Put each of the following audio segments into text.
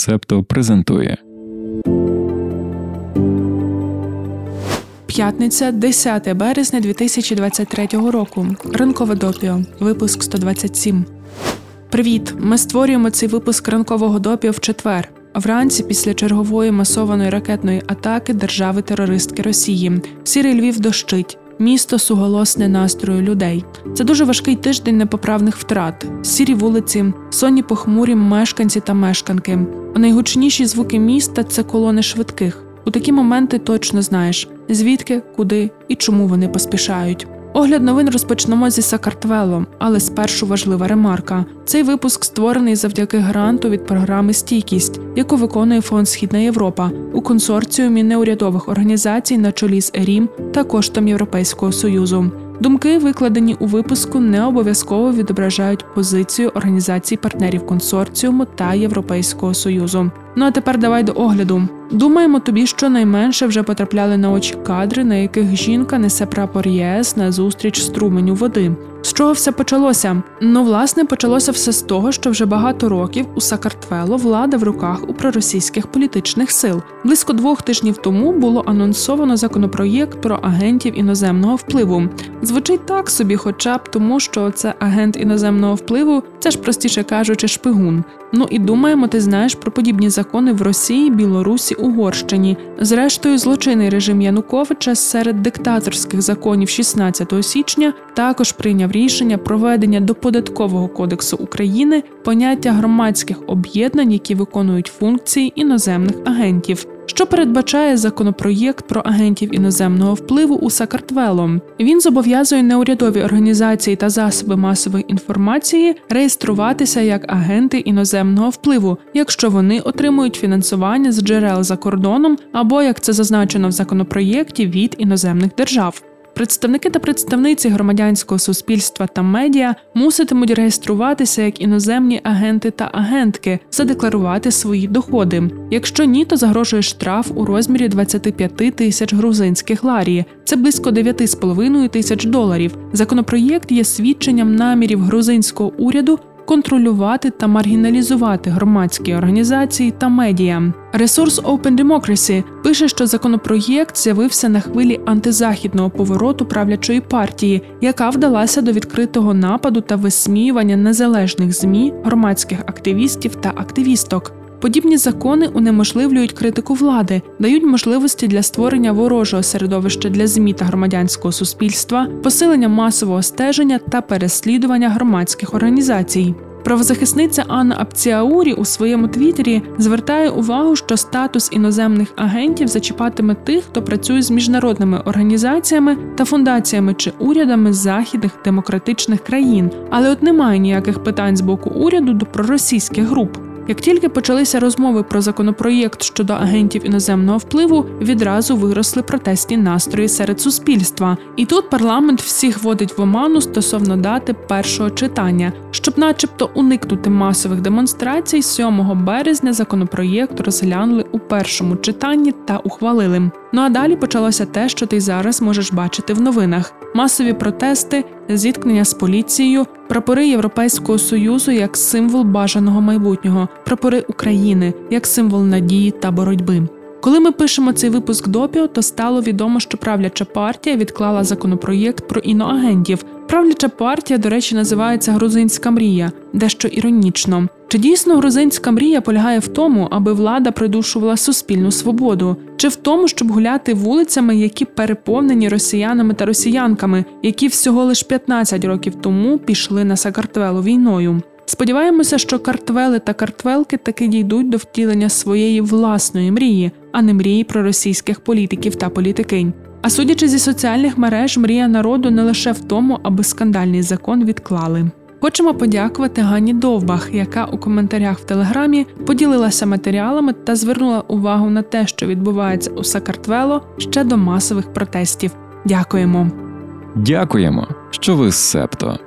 Септо презентує. П'ятниця, 10 березня 2023 року. Ранкове допіо. Випуск 127. Привіт! Ми створюємо цей випуск ранкового допіо в четвер. Вранці, після чергової масованої ракетної атаки держави-терористки Росії, сірий Львів дощить. Місто суголосне настрою людей. Це дуже важкий тиждень непоправних втрат, сірі вулиці, сонні похмурі мешканці та мешканки. А найгучніші звуки міста це колони швидких. У такі моменти точно знаєш, звідки, куди і чому вони поспішають. Огляд новин розпочнемо зі Сакартвело, але спершу важлива ремарка. Цей випуск створений завдяки гранту від програми Стійкість, яку виконує фонд Східна Європа у консорціумі неурядових організацій на чолі з ЕРІМ та коштом Європейського союзу. Думки, викладені у випуску, не обов'язково відображають позицію організацій партнерів консорціуму та Європейського союзу. Ну а тепер давай до огляду. Думаємо, тобі щонайменше вже потрапляли на очі кадри, на яких жінка несе прапор ЄС на зустріч струменю води. З чого все почалося? Ну, власне, почалося все з того, що вже багато років у Сакартвело влада в руках у проросійських політичних сил. Близько двох тижнів тому було анонсовано законопроєкт про агентів іноземного впливу. Звучить так собі, хоча б тому, що це агент іноземного впливу, це ж простіше кажучи, шпигун. Ну і думаємо, ти знаєш про подібні закони в Росії, Білорусі, Угорщині. Зрештою, злочинний режим Януковича серед диктаторських законів 16 січня також прийняв рішення проведення до податкового кодексу України поняття громадських об'єднань, які виконують функції іноземних агентів що передбачає законопроєкт про агентів іноземного впливу у Сакартвело. Він зобов'язує неурядові організації та засоби масової інформації реєструватися як агенти іноземного впливу, якщо вони отримують фінансування з джерел за кордоном або як це зазначено в законопроєкті від іноземних держав. Представники та представниці громадянського суспільства та медіа муситимуть реєструватися як іноземні агенти та агентки, задекларувати свої доходи. Якщо ні, то загрожує штраф у розмірі 25 тисяч грузинських ларії. Це близько 9,5 тисяч доларів. Законопроєкт є свідченням намірів грузинського уряду контролювати та маргіналізувати громадські організації та медіа. Ресурс Open Democracy пише, що законопроєкт з'явився на хвилі антизахідного повороту правлячої партії, яка вдалася до відкритого нападу та висміювання незалежних змі, громадських активістів та активісток. Подібні закони унеможливлюють критику влади, дають можливості для створення ворожого середовища для змі та громадянського суспільства, посилення масового стеження та переслідування громадських організацій. Правозахисниця Анна Апціаурі у своєму твіттері звертає увагу, що статус іноземних агентів зачіпатиме тих, хто працює з міжнародними організаціями та фундаціями чи урядами західних демократичних країн, але от немає ніяких питань з боку уряду до проросійських груп. Як тільки почалися розмови про законопроєкт щодо агентів іноземного впливу, відразу виросли протестні настрої серед суспільства. І тут парламент всіх водить в оману стосовно дати першого читання, щоб, начебто, уникнути масових демонстрацій, 7 березня законопроєкт розглянули у першому читанні та ухвалили. Ну а далі почалося те, що ти зараз можеш бачити в новинах: масові протести, зіткнення з поліцією, прапори Європейського союзу як символ бажаного майбутнього, прапори України як символ надії та боротьби. Коли ми пишемо цей випуск допіо, то стало відомо, що правляча партія відклала законопроєкт про іноагентів. Правляча партія, до речі, називається Грузинська мрія, дещо іронічно. Чи дійсно грузинська мрія полягає в тому, аби влада придушувала суспільну свободу, чи в тому, щоб гуляти вулицями, які переповнені росіянами та росіянками, які всього лиш 15 років тому пішли на Сакартвело війною? Сподіваємося, що картвели та картвелки таки дійдуть до втілення своєї власної мрії, а не мрії про російських політиків та політикинь. А судячи зі соціальних мереж, мрія народу не лише в тому, аби скандальний закон відклали. Хочемо подякувати Гані Довбах, яка у коментарях в телеграмі поділилася матеріалами та звернула увагу на те, що відбувається у Сакартвело ще до масових протестів. Дякуємо. Дякуємо, що ви з септо.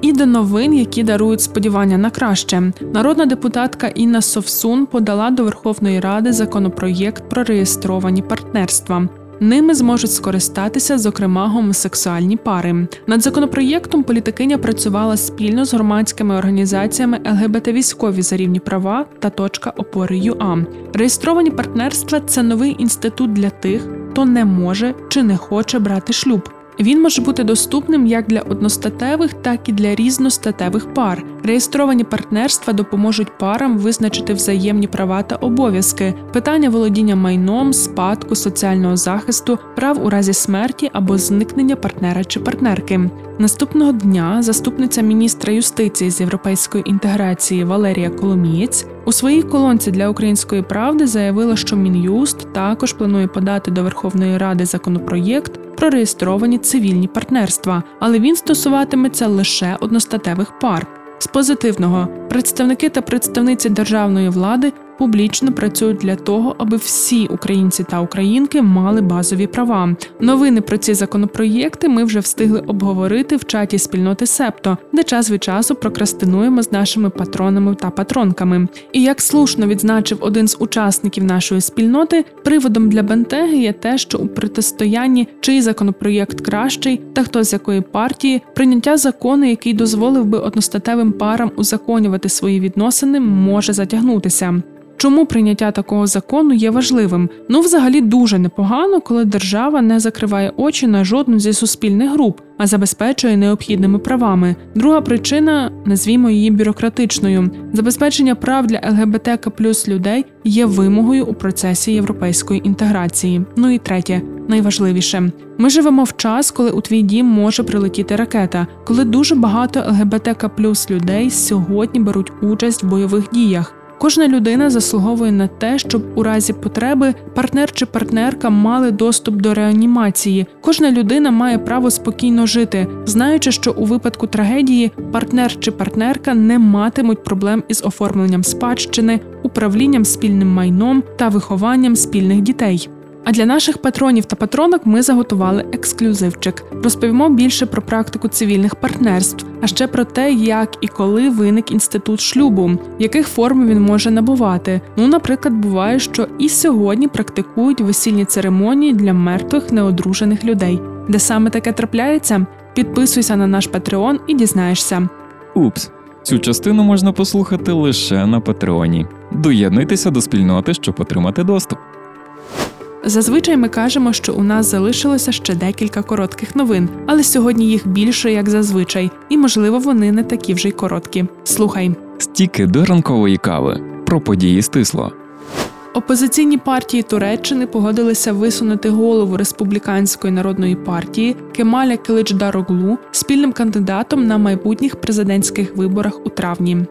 І до новин, які дарують сподівання на краще, народна депутатка Інна Совсун подала до Верховної Ради законопроєкт про реєстровані партнерства. Ними зможуть скористатися, зокрема, гомосексуальні пари. Над законопроєктом політикиня працювала спільно з громадськими організаціями ЛГБТ військові за рівні права та точка опори ЮА. Реєстровані партнерства це новий інститут для тих, хто не може чи не хоче брати шлюб. Він може бути доступним як для одностатевих, так і для різностатевих пар. Реєстровані партнерства допоможуть парам визначити взаємні права та обов'язки, питання володіння майном, спадку, соціального захисту, прав у разі смерті або зникнення партнера чи партнерки. Наступного дня заступниця міністра юстиції з європейської інтеграції Валерія Коломієць у своїй колонці для української правди заявила, що мін'юст також планує подати до Верховної Ради законопроєкт про реєстровані цивільні партнерства, але він стосуватиметься лише одностатевих пар. З позитивного представники та представниці державної влади публічно працюють для того, аби всі українці та українки мали базові права. Новини про ці законопроєкти ми вже встигли обговорити в чаті спільноти Септо, де час від часу прокрастинуємо з нашими патронами та патронками. І як слушно відзначив один з учасників нашої спільноти, приводом для бентеги є те, що у протистоянні чий законопроєкт кращий та хто з якої партії прийняття закону, який дозволив би одностатевим парам узаконювати свої відносини, може затягнутися. Чому прийняття такого закону є важливим? Ну, взагалі, дуже непогано, коли держава не закриває очі на жодну зі суспільних груп, а забезпечує необхідними правами. Друга причина, назвімо її бюрократичною, забезпечення прав для ЛГБТК плюс людей є вимогою у процесі європейської інтеграції. Ну і третє, найважливіше, ми живемо в час, коли у твій дім може прилетіти ракета, коли дуже багато ЛГБТК плюс людей сьогодні беруть участь в бойових діях. Кожна людина заслуговує на те, щоб у разі потреби партнер чи партнерка мали доступ до реанімації. Кожна людина має право спокійно жити, знаючи, що у випадку трагедії партнер чи партнерка не матимуть проблем із оформленням спадщини, управлінням спільним майном та вихованням спільних дітей. А для наших патронів та патронок ми заготували ексклюзивчик. Розповімо більше про практику цивільних партнерств, а ще про те, як і коли виник інститут шлюбу, яких форм він може набувати. Ну, наприклад, буває, що і сьогодні практикують весільні церемонії для мертвих неодружених людей. Де саме таке трапляється? Підписуйся на наш Патреон і дізнаєшся. Упс, цю частину можна послухати лише на Патреоні. Доєднуйтеся до спільноти, щоб отримати доступ. Зазвичай ми кажемо, що у нас залишилося ще декілька коротких новин, але сьогодні їх більше, як зазвичай, і можливо вони не такі вже й короткі. Слухай. Стіки до ранкової кави про події стисло. Опозиційні партії Туреччини погодилися висунути голову республіканської народної партії Кемаля Киличдароглу спільним кандидатом на майбутніх президентських виборах у травні.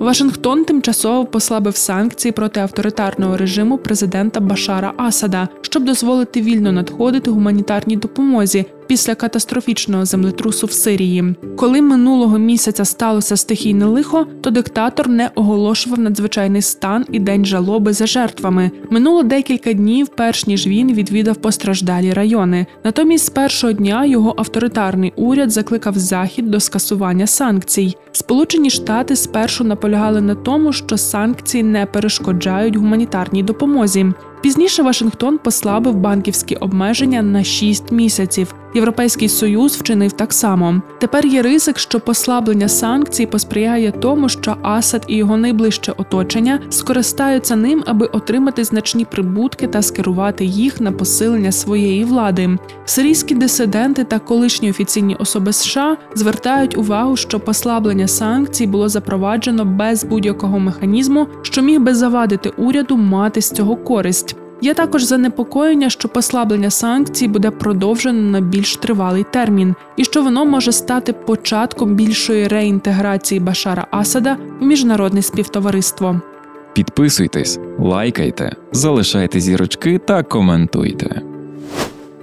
Вашингтон тимчасово послабив санкції проти авторитарного режиму президента Башара Асада, щоб дозволити вільно надходити гуманітарній допомозі після катастрофічного землетрусу в Сирії. Коли минулого місяця сталося стихійне лихо, то диктатор не оголошував надзвичайний стан і день жалоби за жертвами. Минуло декілька днів, перш ніж він відвідав постраждалі райони. Натомість, з першого дня його авторитарний уряд закликав захід до скасування санкцій. Сполучені Штати спершу наполягали на тому, що санкції не перешкоджають гуманітарній допомозі. Пізніше Вашингтон послабив банківські обмеження на 6 місяців. Європейський союз вчинив так само. Тепер є ризик, що послаблення санкцій посприяє тому, що Асад і його найближче оточення скористаються ним, аби отримати значні прибутки та скерувати їх на посилення своєї влади. Сирійські дисиденти та колишні офіційні особи США звертають увагу, що послаблення санкцій було запроваджено без будь-якого механізму, що міг би завадити уряду мати з цього користь. Є також занепокоєння, що послаблення санкцій буде продовжено на більш тривалий термін, і що воно може стати початком більшої реінтеграції Башара Асада в міжнародне співтовариство. Підписуйтесь, лайкайте, залишайте зірочки та коментуйте.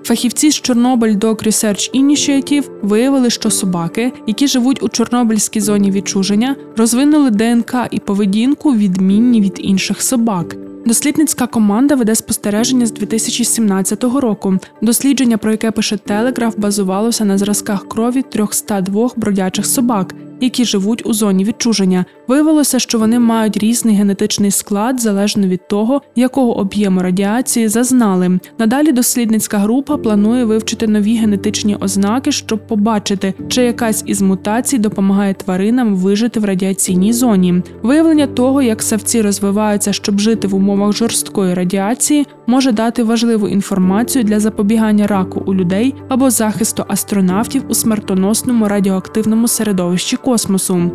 Фахівці з Чорнобиль Dog Research Initiative виявили, що собаки, які живуть у Чорнобильській зоні відчуження, розвинули ДНК і поведінку відмінні від інших собак. Дослідницька команда веде спостереження з 2017 року. Дослідження, про яке пише Телеграф, базувалося на зразках крові 302 бродячих собак, які живуть у зоні відчуження. Виявилося, що вони мають різний генетичний склад залежно від того, якого об'єму радіації зазнали. Надалі дослідницька група планує вивчити нові генетичні ознаки, щоб побачити, чи якась із мутацій допомагає тваринам вижити в радіаційній зоні. Виявлення того, як савці розвиваються, щоб жити в умовах жорсткої радіації, може дати важливу інформацію для запобігання раку у людей або захисту астронавтів у смертоносному радіоактивному середовищі космосу.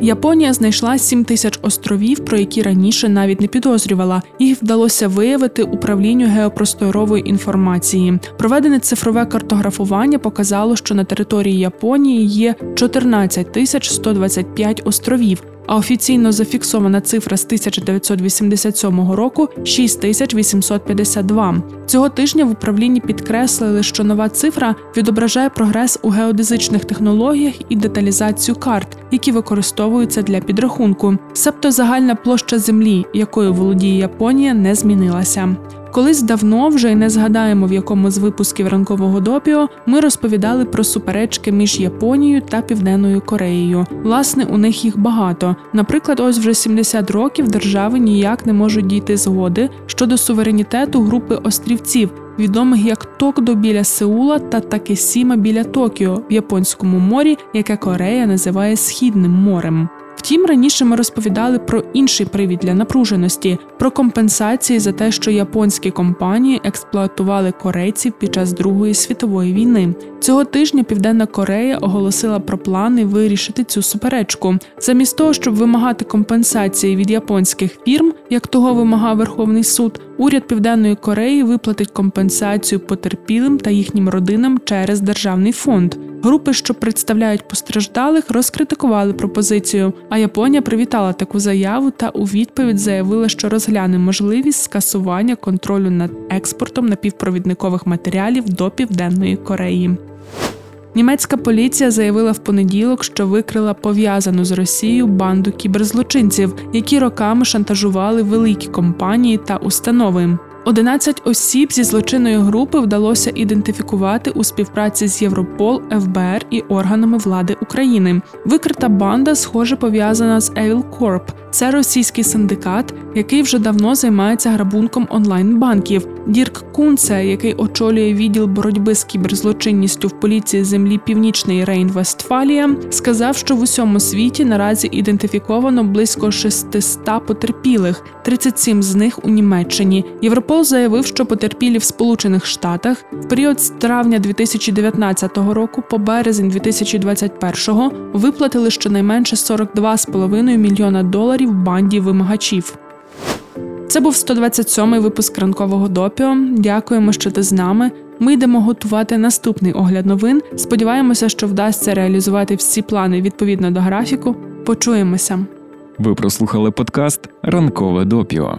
Японія знайшла 7 тисяч островів, про які раніше навіть не підозрювала. Їх вдалося виявити управлінню геопросторової інформації. Проведене цифрове картографування показало, що на території Японії є 14 тисяч 125 островів а офіційно зафіксована цифра з 1987 року 6852. Цього тижня в управлінні підкреслили, що нова цифра відображає прогрес у геодезичних технологіях і деталізацію карт, які використовуються для підрахунку. Себто загальна площа землі, якою володіє Японія, не змінилася. Колись давно, вже й не згадаємо, в якому з випусків ранкового допіо ми розповідали про суперечки між Японією та Південною Кореєю. Власне, у них їх багато. Наприклад, ось вже 70 років держави ніяк не можуть дійти згоди щодо суверенітету групи острівців, відомих як Токдо біля Сеула та Такесіма біля Токіо в японському морі, яке Корея називає Східним морем. Втім, раніше ми розповідали про інший привід для напруженості про компенсації за те, що японські компанії експлуатували корейців під час Другої світової війни. Цього тижня Південна Корея оголосила про плани вирішити цю суперечку. Замість того, щоб вимагати компенсації від японських фірм, як того вимагав Верховний суд, уряд Південної Кореї виплатить компенсацію потерпілим та їхнім родинам через державний фонд. Групи, що представляють постраждалих, розкритикували пропозицію. А Японія привітала таку заяву та у відповідь заявила, що розгляне можливість скасування контролю над експортом напівпровідникових матеріалів до Південної Кореї. Німецька поліція заявила в понеділок, що викрила пов'язану з Росією банду кіберзлочинців, які роками шантажували великі компанії та установи. 11 осіб зі злочинної групи вдалося ідентифікувати у співпраці з Європол, ФБР і органами влади України. Викрита банда, схоже, пов'язана з Evil Corp. Це російський синдикат, який вже давно займається грабунком онлайн-банків. Дірк Кунце, який очолює відділ боротьби з кіберзлочинністю в поліції землі Північний Рейн Вестфалія, сказав, що в усьому світі наразі ідентифіковано близько 600 потерпілих, 37 з них у Німеччині. Європол заявив, що потерпілі в Сполучених Штатах в період з травня 2019 року по березень 2021 виплатили щонайменше 42,5 мільйона доларів банді вимагачів. Це був 127-й випуск ранкового допіо. Дякуємо, що ти з нами. Ми йдемо готувати наступний огляд новин. Сподіваємося, що вдасться реалізувати всі плани відповідно до графіку. Почуємося. Ви прослухали подкаст Ранкове допіо.